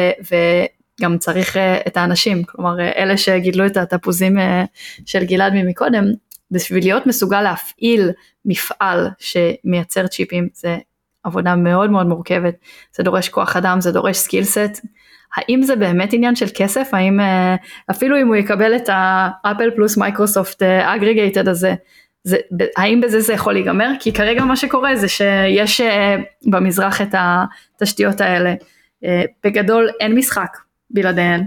וגם צריך אה, את האנשים, כלומר אה, אלה שגידלו את התפוזים אה, של גלעד ממקודם, בשביל להיות מסוגל להפעיל מפעל שמייצר צ'יפים זה עבודה מאוד מאוד מורכבת, זה דורש כוח אדם, זה דורש skill set, האם זה באמת עניין של כסף, האם אפילו אם הוא יקבל את האפל פלוס מייקרוסופט aggregated הזה, זה, האם בזה זה יכול להיגמר? כי כרגע מה שקורה זה שיש במזרח את התשתיות האלה בגדול אין משחק בלעדיהן,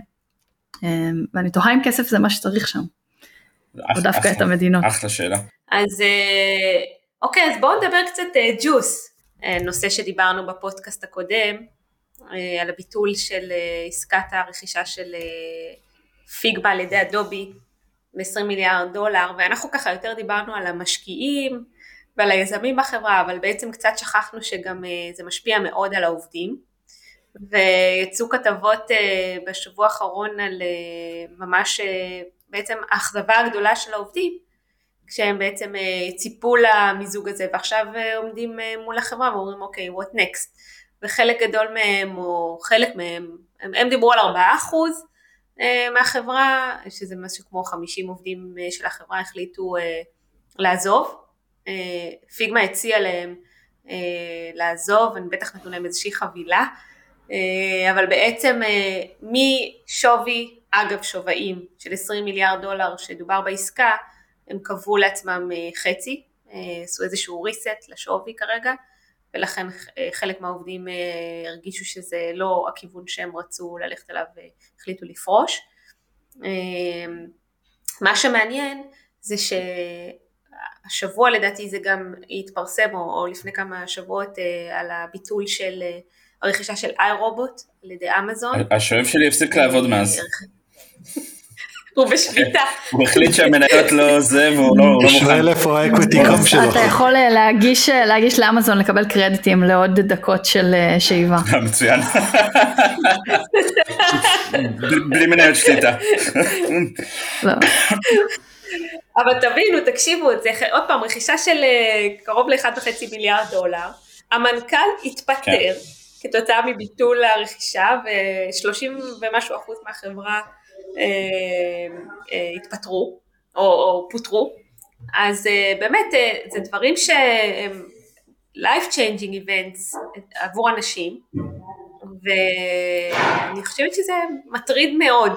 אה, ואני תוהה אם כסף זה מה שצריך שם, או דווקא את המדינות. אחלה שאלה. אז אה, אוקיי, אז בואו נדבר קצת ג'וס, נושא שדיברנו בפודקאסט הקודם, על הביטול של עסקת הרכישה של פיגבה על ידי אדובי ב-20 מיליארד דולר, ואנחנו ככה יותר דיברנו על המשקיעים ועל היזמים בחברה, אבל בעצם קצת שכחנו שגם זה משפיע מאוד על העובדים. ויצאו כתבות אה, בשבוע האחרון על אה, ממש אה, בעצם האכזבה הגדולה של העובדים, כשהם בעצם ציפו למיזוג הזה ועכשיו עומדים מול החברה ואומרים אוקיי, what next? וחלק גדול מהם, או חלק מהם, הם, הם דיברו על 4% אה, מהחברה, שזה משהו כמו 50 עובדים של החברה החליטו לעזוב. פיגמה הציע להם לעזוב, הם בטח נתנו להם איזושהי חבילה, אבל בעצם משווי, אגב שווים של 20 מיליארד דולר שדובר בעסקה, הם קבעו לעצמם חצי, עשו איזשהו reset לשווי כרגע, ולכן אה, חלק מהעובדים אה, הרגישו שזה לא הכיוון שהם רצו ללכת אליו והחליטו לפרוש. אה, מה שמעניין זה שהשבוע לדעתי זה גם התפרסם, או, או לפני כמה שבועות, על הביטול של הרכישה של איי רובוט על ידי אמזון. השואב שלי הפסיק לעבוד מאז. הוא בשביתה. הוא החליט שהמניות לא זה והוא לא, לא מוכן. הוא שואל איפה האקוויטי קום שלו. אתה יכול אה, להגיש, אה, להגיש לאמזון לקבל קרדיטים לעוד דקות של אה, שאיבה. מצוין. בלי מניות שליטה. לא. אבל תבינו, תקשיבו, זה עוד פעם רכישה של קרוב ל-1.5 מיליארד דולר. המנכ"ל התפטר. כתוצאה מביטול הרכישה ו-30 ומשהו אחוז מהחברה אה, אה, התפטרו או, או פוטרו, אז אה, באמת זה דברים שהם life changing events עבור אנשים, ואני חושבת שזה מטריד מאוד.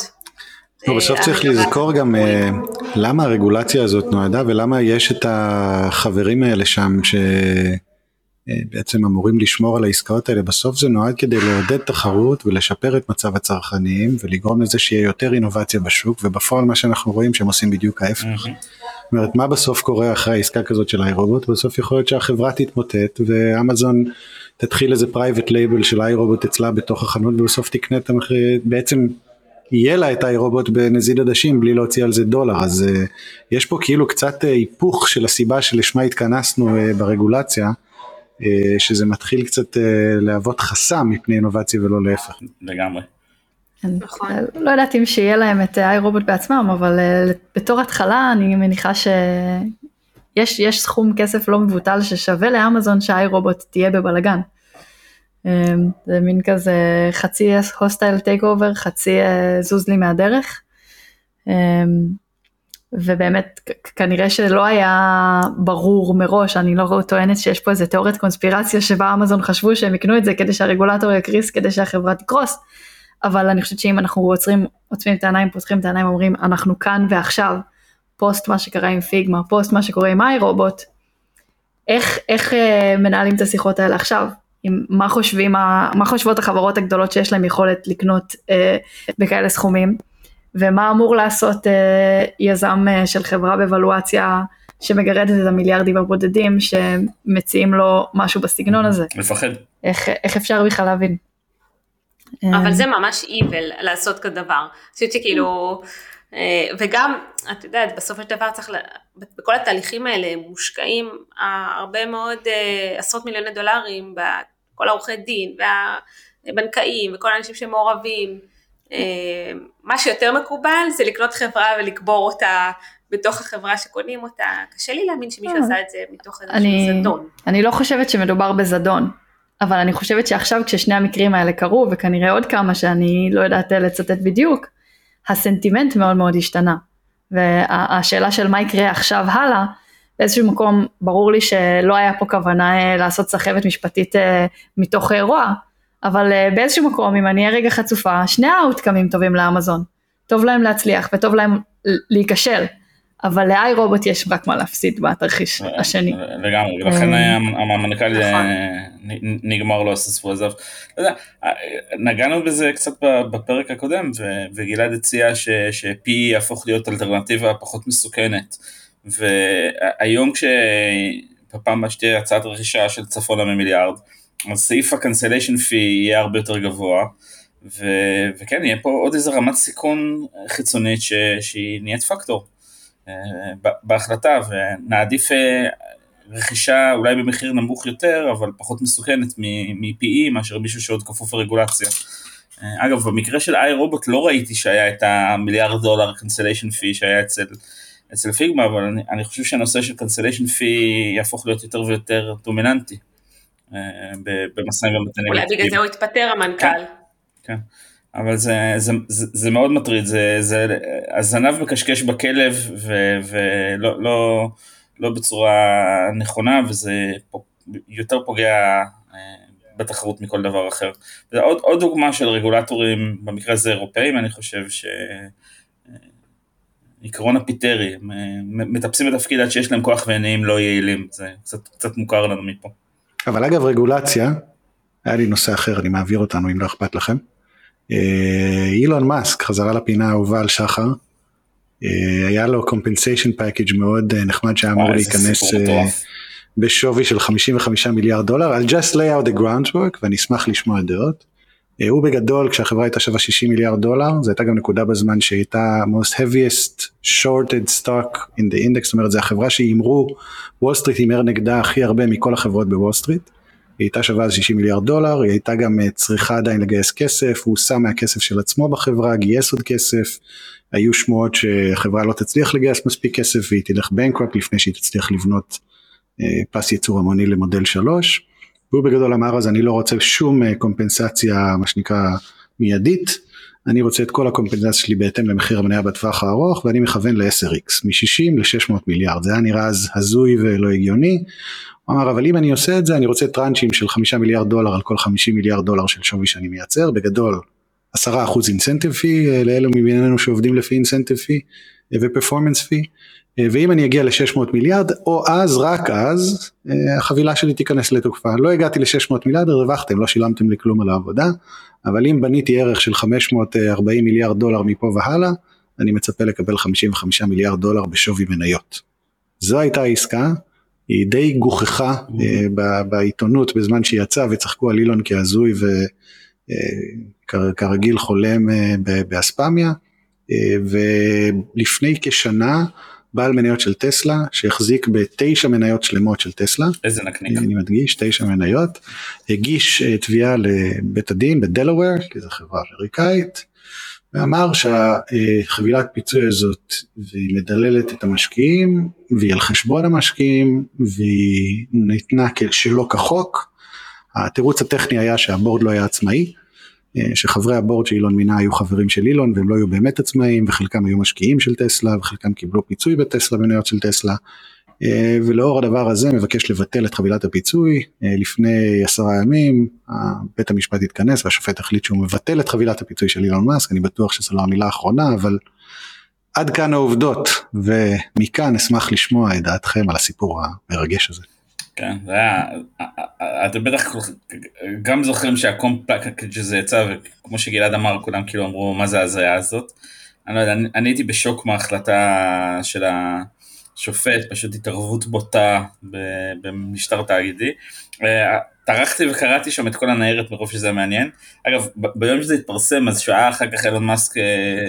בסוף צריך לזכור גם למה הרגולציה הזאת נועדה ולמה יש את החברים האלה שם ש... בעצם אמורים לשמור על העסקאות האלה, בסוף זה נועד כדי לעודד תחרות ולשפר את מצב הצרכנים ולגרום לזה שיהיה יותר אינובציה בשוק ובפועל מה שאנחנו רואים שהם עושים בדיוק ההפך. זאת אומרת מה בסוף קורה אחרי העסקה כזאת של איי-רובוט? בסוף יכול להיות שהחברה תתמוטט ואמזון תתחיל איזה private label של iRobot אצלה בתוך החנות ובסוף תקנה את המחיר, בעצם יהיה לה את iRobot בנזיד עדשים בלי להוציא על זה דולר אז uh, יש פה כאילו קצת uh, היפוך של הסיבה שלשמה התכנסנו uh, ברגולציה. אה, שזה מתחיל קצת אה, להוות חסם מפני אינובציה ולא להפך. לגמרי. נכון. לא יודעת אם שיהיה להם את iRobot בעצמם, אבל אה, בתור התחלה אני מניחה שיש סכום כסף לא מבוטל ששווה לאמזון ש iRobot תהיה בבלגן. זה מין כזה חצי hostile takeover, חצי זוז לי מהדרך. ובאמת כנראה שלא היה ברור מראש, אני לא טוענת שיש פה איזה תיאוריית קונספירציה שבה אמזון חשבו שהם יקנו את זה כדי שהרגולטור יקריס כדי שהחברה תקרוס, אבל אני חושבת שאם אנחנו עוצרים, עוצמים את העיניים, פותחים את העיניים, אומרים אנחנו כאן ועכשיו, פוסט מה שקרה עם פיגמה, פוסט מה שקורה עם iRobot, איך, איך אה, מנהלים את השיחות האלה עכשיו? עם מה חושבים, מה חושבות החברות הגדולות שיש להם יכולת לקנות אה, בכאלה סכומים? ומה אמור לעשות אה, יזם אה, של חברה בוולואציה שמגרדת את המיליארדים הבודדים שמציעים לו משהו בסגנון הזה. מפחד. איך, איך אפשר בכלל להבין? אבל זה ממש איבל לעשות כזה דבר. אני חושבת שכאילו, אה, וגם, את יודעת, בסופו של דבר צריך, בכל התהליכים האלה מושקעים הרבה מאוד עשרות מיליוני דולרים בכל העורכי דין והבנקאים וכל האנשים שמעורבים. אה, מה שיותר מקובל זה לקנות חברה ולקבור אותה בתוך החברה שקונים אותה, קשה לי להאמין שמישהו אה. עשה את זה מתוך איזשהו זדון. אני לא חושבת שמדובר בזדון, אבל אני חושבת שעכשיו כששני המקרים האלה קרו, וכנראה עוד כמה שאני לא יודעת לצטט בדיוק, הסנטימנט מאוד מאוד השתנה. והשאלה של מה יקרה עכשיו הלאה, באיזשהו מקום ברור לי שלא היה פה כוונה אה, לעשות סחבת משפטית מתוך אירוע, אבל uh, באיזשהו מקום, אם אני אהיה רגע חצופה, שני האוטקאמים טובים לאמזון. טוב להם להצליח וטוב להם להיכשל. אבל לאיי רובוט יש רק מה להפסיד בתרחיש אה, השני. לגמרי, ולכן המנכ"ל נכון. נגמר לו הסספור הזה. נגענו בזה קצת בפרק הקודם, וגלעד הציע ש-P יהפוך להיות אלטרנטיבה פחות מסוכנת. והיום כשבפעם הבאה שתהיה הצעת רכישה של צפונה ממיליארד, אז סעיף ה-cancellation fee יהיה הרבה יותר גבוה, ו- וכן, יהיה פה עוד איזה רמת סיכון חיצונית ש- שהיא נהיית פקטור uh, בהחלטה, ונעדיף uh, רכישה אולי במחיר נמוך יותר, אבל פחות מסוכנת מ-PE מאשר מישהו שעוד כפוף לרגולציה. Uh, אגב, במקרה של איי רובוט לא ראיתי שהיה את המיליארד דולר cancellation fee שהיה אצל, אצל פיגמה, אבל אני, אני חושב שהנושא של cancellation fee יהפוך להיות יותר ויותר דומיננטי. במשאים ומתנים. אולי בגלל זה הוא התפטר המנכ"ל. כן, כן. אבל זה, זה, זה, זה מאוד מטריד, זה, זה, הזנב מקשקש בכלב ולא לא, לא בצורה נכונה וזה יותר פוגע אה, בתחרות מכל דבר אחר. עוד, עוד דוגמה של רגולטורים, במקרה הזה אירופאים, אני חושב ש... אה, עקרון הפיטרי, מטפסים בתפקיד עד שיש להם כוח ונהיים לא יעילים, זה קצת, קצת מוכר לנו מפה. אבל אגב רגולציה, היה לי נושא אחר, אני מעביר אותנו אם לא אכפת לכם. אה, אילון מאסק, חזרה לפינה האהובה על שחר, אה, היה לו compensation package מאוד אה, נחמד שהיה אמור להיכנס בשווי של 55 מיליארד דולר, I'll just lay out the groundwork ואני אשמח לשמוע דעות. הוא בגדול כשהחברה הייתה שווה 60 מיליארד דולר, זו הייתה גם נקודה בזמן שהייתה most heaviest shorted stock in the index, זאת אומרת זו החברה שהימרו, וול סטריט הימר נגדה הכי הרבה מכל החברות בוול סטריט. היא הייתה שווה 60 מיליארד דולר, היא הייתה גם אה, צריכה עדיין לגייס כסף, הוא שם מהכסף של עצמו בחברה, גייס עוד כסף, היו שמועות שהחברה לא תצליח לגייס מספיק כסף והיא תלך bankrupt לפני שהיא תצליח לבנות אה, פס ייצור המוני למודל 3. והוא בגדול אמר אז אני לא רוצה שום אה, קומפנסציה מה שנקרא מיידית, אני רוצה את כל הקומפנסציה שלי בהתאם למחיר המניה בטווח הארוך ואני מכוון ל-10x, מ-60 ל-600 מיליארד, זה היה נראה אז הזוי ולא הגיוני, הוא אמר אבל אם אני עושה את זה אני רוצה טראנצ'ים של חמישה מיליארד דולר על כל חמישים מיליארד דולר של שווי שאני מייצר. בגדול עשרה אחוז אינסנטיב פי לאלו מבינינו שעובדים לפי אינסנטיב פי ופרפורמנס פי ואם אני אגיע ל-600 מיליארד או אז רק אז החבילה שלי תיכנס לתוקפה לא הגעתי ל-600 מיליארד הרווחתם לא שילמתם לי כלום על העבודה אבל אם בניתי ערך של 540 מיליארד דולר מפה והלאה אני מצפה לקבל 55 מיליארד דולר בשווי מניות. זו הייתה העסקה היא די גוחכה אה, בעיתונות בזמן שהיא יצאה וצחקו על אילון כהזוי וכרגיל אה, חולם אה, באספמיה ולפני כשנה בעל מניות של טסלה שהחזיק בתשע מניות שלמות של טסלה. איזה נקניק. אני מדגיש תשע מניות. הגיש תביעה לבית הדין בדלוור כי זו חברה אמריקאית ואמר שהחבילת פיצוי הזאת והיא מדללת את המשקיעים והיא על חשבון המשקיעים והיא ניתנה שלא כחוק. התירוץ הטכני היה שהבורד לא היה עצמאי, שחברי הבורד שאילון מינה היו חברים של אילון והם לא היו באמת עצמאים וחלקם היו משקיעים של טסלה וחלקם קיבלו פיצוי בטסלה במניות של טסלה אה, ולאור הדבר הזה מבקש לבטל את חבילת הפיצוי. אה, לפני עשרה ימים בית המשפט התכנס והשופט החליט שהוא מבטל את חבילת הפיצוי של אילון מאסק, אני בטוח שזו לא המילה האחרונה, אבל עד כאן העובדות, ומכאן אשמח לשמוע את דעתכם על הסיפור המרגש הזה. כן, זה היה, אתם בטח גם זוכרים שהקומפקט הזה יצא, וכמו שגלעד אמר, כולם כאילו אמרו מה זה ההזיה הזאת. אני לא יודע, אני, אני הייתי בשוק מההחלטה של ה... שופט, פשוט התערבות בוטה במשטר תאגידי. אה, טרחתי וקראתי שם את כל הניירת מרוב שזה מעניין. אגב, ביום שזה התפרסם, אז שעה אחר כך אילון מאסק אה,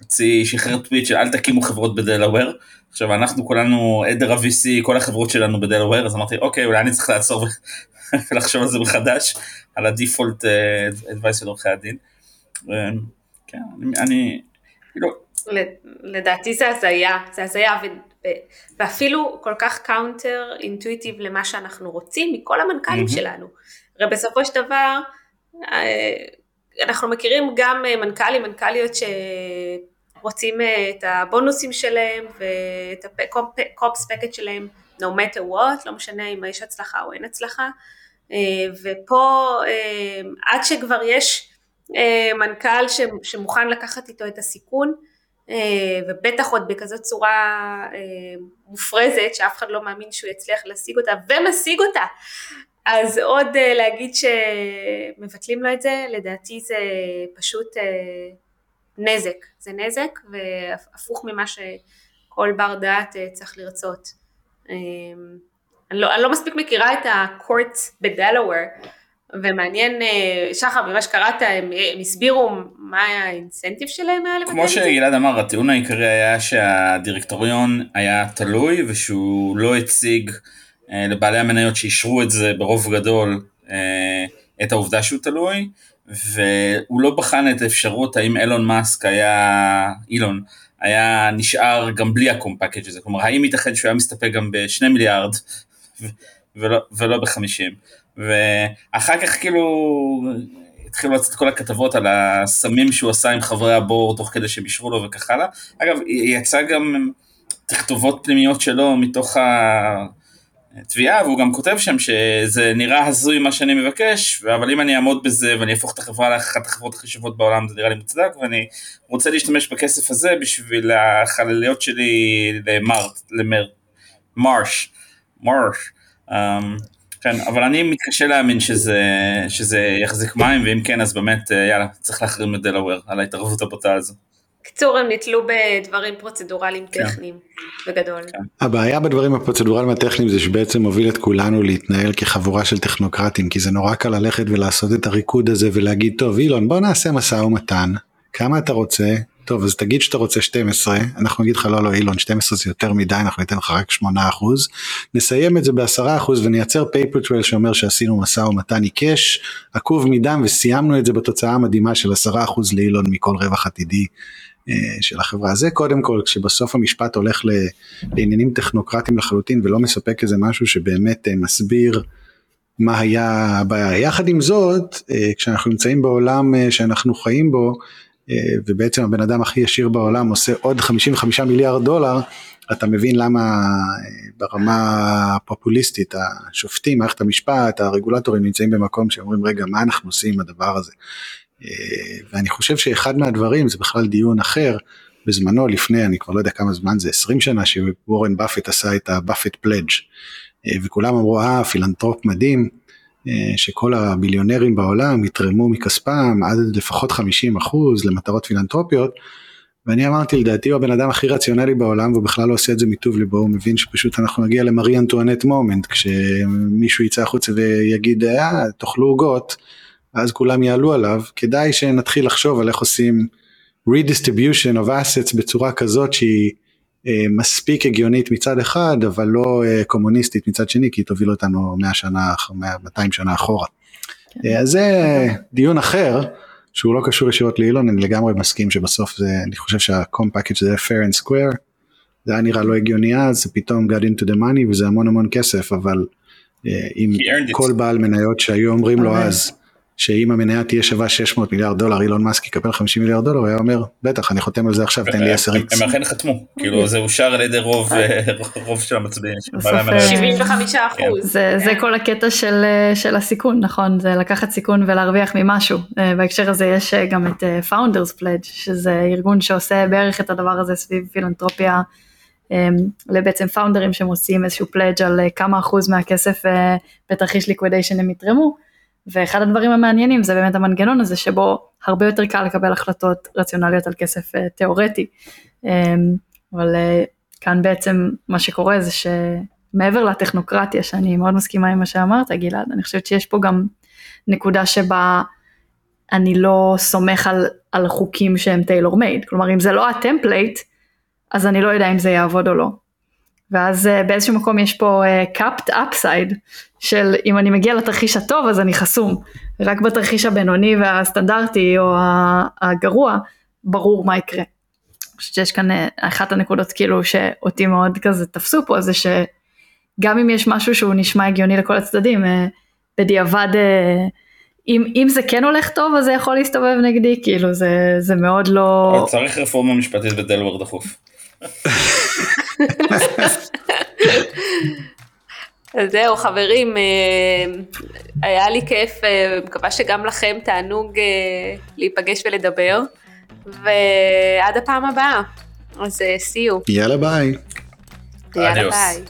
הוציא, שחרר טוויט של אל תקימו חברות בדלאוור. עכשיו אנחנו כולנו עדר ה-VC, כל החברות שלנו בדלאוור, אז אמרתי אוקיי, אולי אני צריך לעצור ולחשוב על זה מחדש, על ה default advice של עורכי הדין. כן, אני, כאילו... לדעתי זה הזיה, זה הזיה, ואפילו כל כך counter intuitive למה שאנחנו רוצים מכל המנכ"לים. שלנו. הרי בסופו של דבר אה, אנחנו מכירים גם אה, מנכ"לים, מנכ"ליות שרוצים אה, את הבונוסים שלהם ואת הקופס פקט שלהם no matter what, לא משנה אם יש הצלחה או אין הצלחה. ופה עד שכבר יש מנכ"ל שמוכן לקחת איתו את הסיכון, אה, ובטח עוד בכזאת צורה אה, מופרזת שאף אחד לא מאמין שהוא יצליח להשיג אותה ומשיג אותה אז עוד אה, להגיד שמבטלים לו את זה לדעתי זה פשוט נזק. זה נזק והפוך ממה שכל בר דעת צריך לרצות. אני לא, אני לא מספיק מכירה את הקורט בדלוור ומעניין, אה, שחר, במה שקראת, הם, הם הסבירו מה היה האינסנטיב שלהם היה לבטל כמו שגלעד אמר, הטיעון העיקרי היה שהדירקטוריון היה תלוי ושהוא לא הציג אה, לבעלי המניות שאישרו את זה ברוב גדול אה, את העובדה שהוא תלוי, והוא לא בחן את האפשרות האם אילון מאסק היה, אילון, היה נשאר גם בלי הקומפקט הזה, כלומר האם ייתכן שהוא היה מסתפק גם בשני מיליארד ולא, ולא בחמישים. ואחר כך כאילו התחילו לצאת כל הכתבות על הסמים שהוא עשה עם חברי הבור תוך כדי שהם אישרו לו וכך הלאה. אגב, יצא גם תכתובות פנימיות שלו מתוך התביעה, והוא גם כותב שם שזה נראה הזוי מה שאני מבקש, אבל אם אני אעמוד בזה ואני אהפוך את החברה לאחת החברות הכי שוות בעולם זה נראה לי מוצדק, ואני רוצה להשתמש בכסף הזה בשביל החלליות שלי למרט, למר, מרש, מרש. Um, כן, אבל אני מתקשה להאמין שזה, שזה יחזיק מים, ואם כן אז באמת, אה, יאללה, צריך להחרים את דלוור על ההתערבות הבוטה הזו. קיצור, הם נתלו בדברים פרוצדורליים כן. טכניים, בגדול. כן. הבעיה בדברים הפרוצדורליים הטכניים זה שבעצם מוביל את כולנו להתנהל כחבורה של טכנוקרטים, כי זה נורא קל ללכת ולעשות את הריקוד הזה ולהגיד, טוב, אילון, בוא נעשה משא ומתן, כמה אתה רוצה, טוב אז תגיד שאתה רוצה 12 אנחנו נגיד לך לא לא אילון 12 זה יותר מדי אנחנו ניתן לך רק 8 אחוז נסיים את זה ב-10 אחוז ונייצר paper trail שאומר שעשינו משא ומתן עיקש עקוב מדם וסיימנו את זה בתוצאה המדהימה של 10 אחוז לאילון מכל רווח עתידי של החברה זה קודם כל כשבסוף המשפט הולך לעניינים טכנוקרטיים לחלוטין ולא מספק איזה משהו שבאמת אה, מסביר מה היה הבעיה יחד עם זאת אה, כשאנחנו נמצאים בעולם שאנחנו חיים בו אה, ובעצם הבן אדם הכי ישיר בעולם עושה עוד 55 מיליארד דולר, אתה מבין למה אה, ברמה הפופוליסטית השופטים, מערכת המשפט, הרגולטורים נמצאים במקום שאומרים רגע מה אנחנו עושים עם הדבר הזה. אה, ואני חושב שאחד מהדברים זה בכלל דיון אחר, בזמנו לפני אני כבר לא יודע כמה זמן זה 20 שנה שוורן באפט עשה את הבאפט pledge וכולם אמרו אה פילנטרופ מדהים אה, שכל הביליונרים בעולם יתרמו מכספם עד לפחות 50 אחוז למטרות פילנטרופיות. ואני אמרתי לדעתי הוא הבן אדם הכי רציונלי בעולם והוא בכלל לא עושה את זה מטוב ליבו הוא מבין שפשוט אנחנו נגיע למרי אנטואנט moment כשמישהו יצא החוצה ויגיד אה תאכלו עוגות אז כולם יעלו עליו כדאי שנתחיל לחשוב על איך עושים redistribution of assets בצורה כזאת שהיא אה, מספיק הגיונית מצד אחד אבל לא אה, קומוניסטית מצד שני כי היא תוביל אותנו 100 שנה, 200 שנה אחורה. כן. אה, אז זה דיון אחר שהוא לא קשור ישירות לאילון אני לגמרי מסכים שבסוף זה אני חושב שהקום פאקג' זה fair and square זה היה נראה לא הגיוני אז זה פתאום got into the money וזה המון המון כסף אבל אם כל בעל מניות שהיו אומרים לו אז שאם המניה תהיה שווה 600 מיליארד דולר אילון מאסק יקבל 50 מיליארד דולר הוא היה אומר בטח אני חותם על זה עכשיו תן לי 10 איקס. הם אכן חתמו כאילו זה אושר על ידי רוב אה. רוב של המצביעים. 75 אחוז. זה כן. כל הקטע של הסיכון נכון זה לקחת סיכון ולהרוויח ממשהו אה, בהקשר הזה יש אה, גם את founders pledge שזה ארגון שעושה בערך את הדבר הזה סביב פילנטרופיה. לבעצם פאונדרים שמוציאים איזשהו pledge על כמה אחוז מהכסף בתרחיש liquidation הם יתרמו. ואחד הדברים המעניינים זה באמת המנגנון הזה שבו הרבה יותר קל לקבל החלטות רציונליות על כסף אה, תיאורטי. אמ, אבל אה, כאן בעצם מה שקורה זה שמעבר לטכנוקרטיה שאני מאוד מסכימה עם מה שאמרת גלעד, אני חושבת שיש פה גם נקודה שבה אני לא סומך על, על חוקים שהם tailor made, כלומר אם זה לא ה template אז אני לא יודע אם זה יעבוד או לא. ואז uh, באיזשהו מקום יש פה uh, capped upside של אם אני מגיע לתרחיש הטוב אז אני חסום, רק בתרחיש הבינוני והסטנדרטי או הגרוע ברור מה יקרה. אני חושבת שיש כאן uh, אחת הנקודות כאילו שאותי מאוד כזה תפסו פה זה שגם אם יש משהו שהוא נשמע הגיוני לכל הצדדים uh, בדיעבד uh, אם, אם זה כן הולך טוב אז זה יכול להסתובב נגדי כאילו זה, זה מאוד לא... צריך רפורמה משפטית בדלוור דחוף. אז זהו חברים, אה, היה לי כיף, אה, מקווה שגם לכם תענוג אה, להיפגש ולדבר, ועד הפעם הבאה, אז see you. יאללה ביי. יאללה ביי.